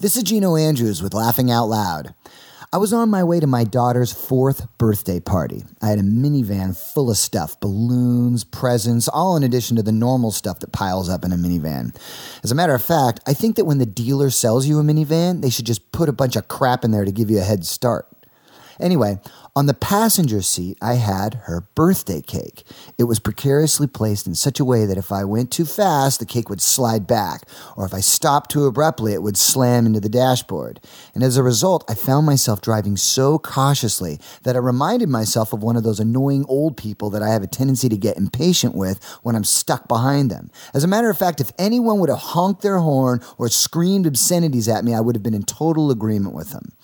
This is Gino Andrews with Laughing Out Loud. I was on my way to my daughter's fourth birthday party. I had a minivan full of stuff balloons, presents, all in addition to the normal stuff that piles up in a minivan. As a matter of fact, I think that when the dealer sells you a minivan, they should just put a bunch of crap in there to give you a head start. Anyway, on the passenger seat, I had her birthday cake. It was precariously placed in such a way that if I went too fast, the cake would slide back, or if I stopped too abruptly, it would slam into the dashboard. And as a result, I found myself driving so cautiously that I reminded myself of one of those annoying old people that I have a tendency to get impatient with when I'm stuck behind them. As a matter of fact, if anyone would have honked their horn or screamed obscenities at me, I would have been in total agreement with them.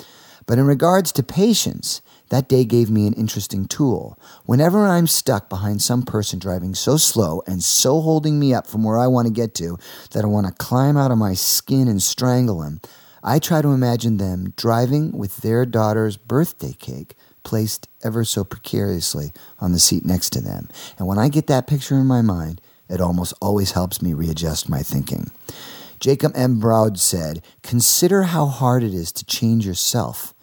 But in regards to patience, that day gave me an interesting tool. Whenever I'm stuck behind some person driving so slow and so holding me up from where I want to get to that I want to climb out of my skin and strangle them, I try to imagine them driving with their daughter's birthday cake placed ever so precariously on the seat next to them. And when I get that picture in my mind, it almost always helps me readjust my thinking. Jacob M. Braude said, Consider how hard it is to change yourself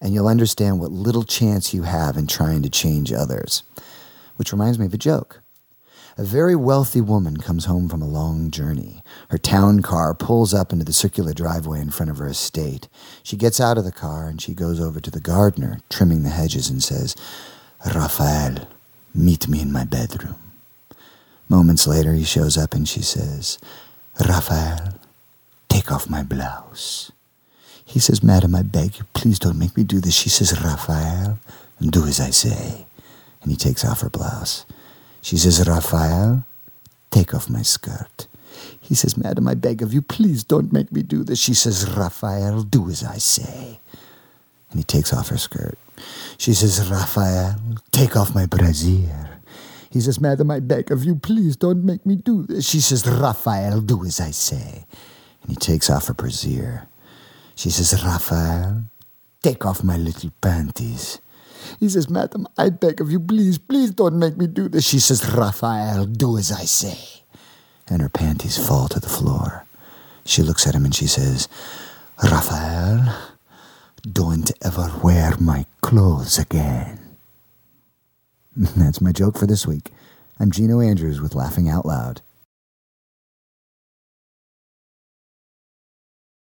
and you'll understand what little chance you have in trying to change others. Which reminds me of a joke. A very wealthy woman comes home from a long journey. Her town car pulls up into the circular driveway in front of her estate. She gets out of the car and she goes over to the gardener, trimming the hedges, and says, Raphael, meet me in my bedroom. Moments later, he shows up and she says, Raphael, take off my blouse. He says, Madam, I beg you, please don't make me do this. She says, Raphael, do as I say. And he takes off her blouse. She says, Raphael, take off my skirt. He says, Madam, I beg of you, please don't make me do this. She says, Raphael, do as I say. And he takes off her skirt. She says, Raphael, take off my brassiere. He says, Madam, I beg of you, please don't make me do this. She says, Raphael, do as I say. And he takes off her brassiere. She says, Raphael, take off my little panties. He says, Madam, I beg of you, please, please don't make me do this. She says, Raphael, do as I say. And her panties fall to the floor. She looks at him and she says, Raphael, don't ever wear my clothes again. That's my joke for this week. I'm Gino Andrews with Laughing Out Loud.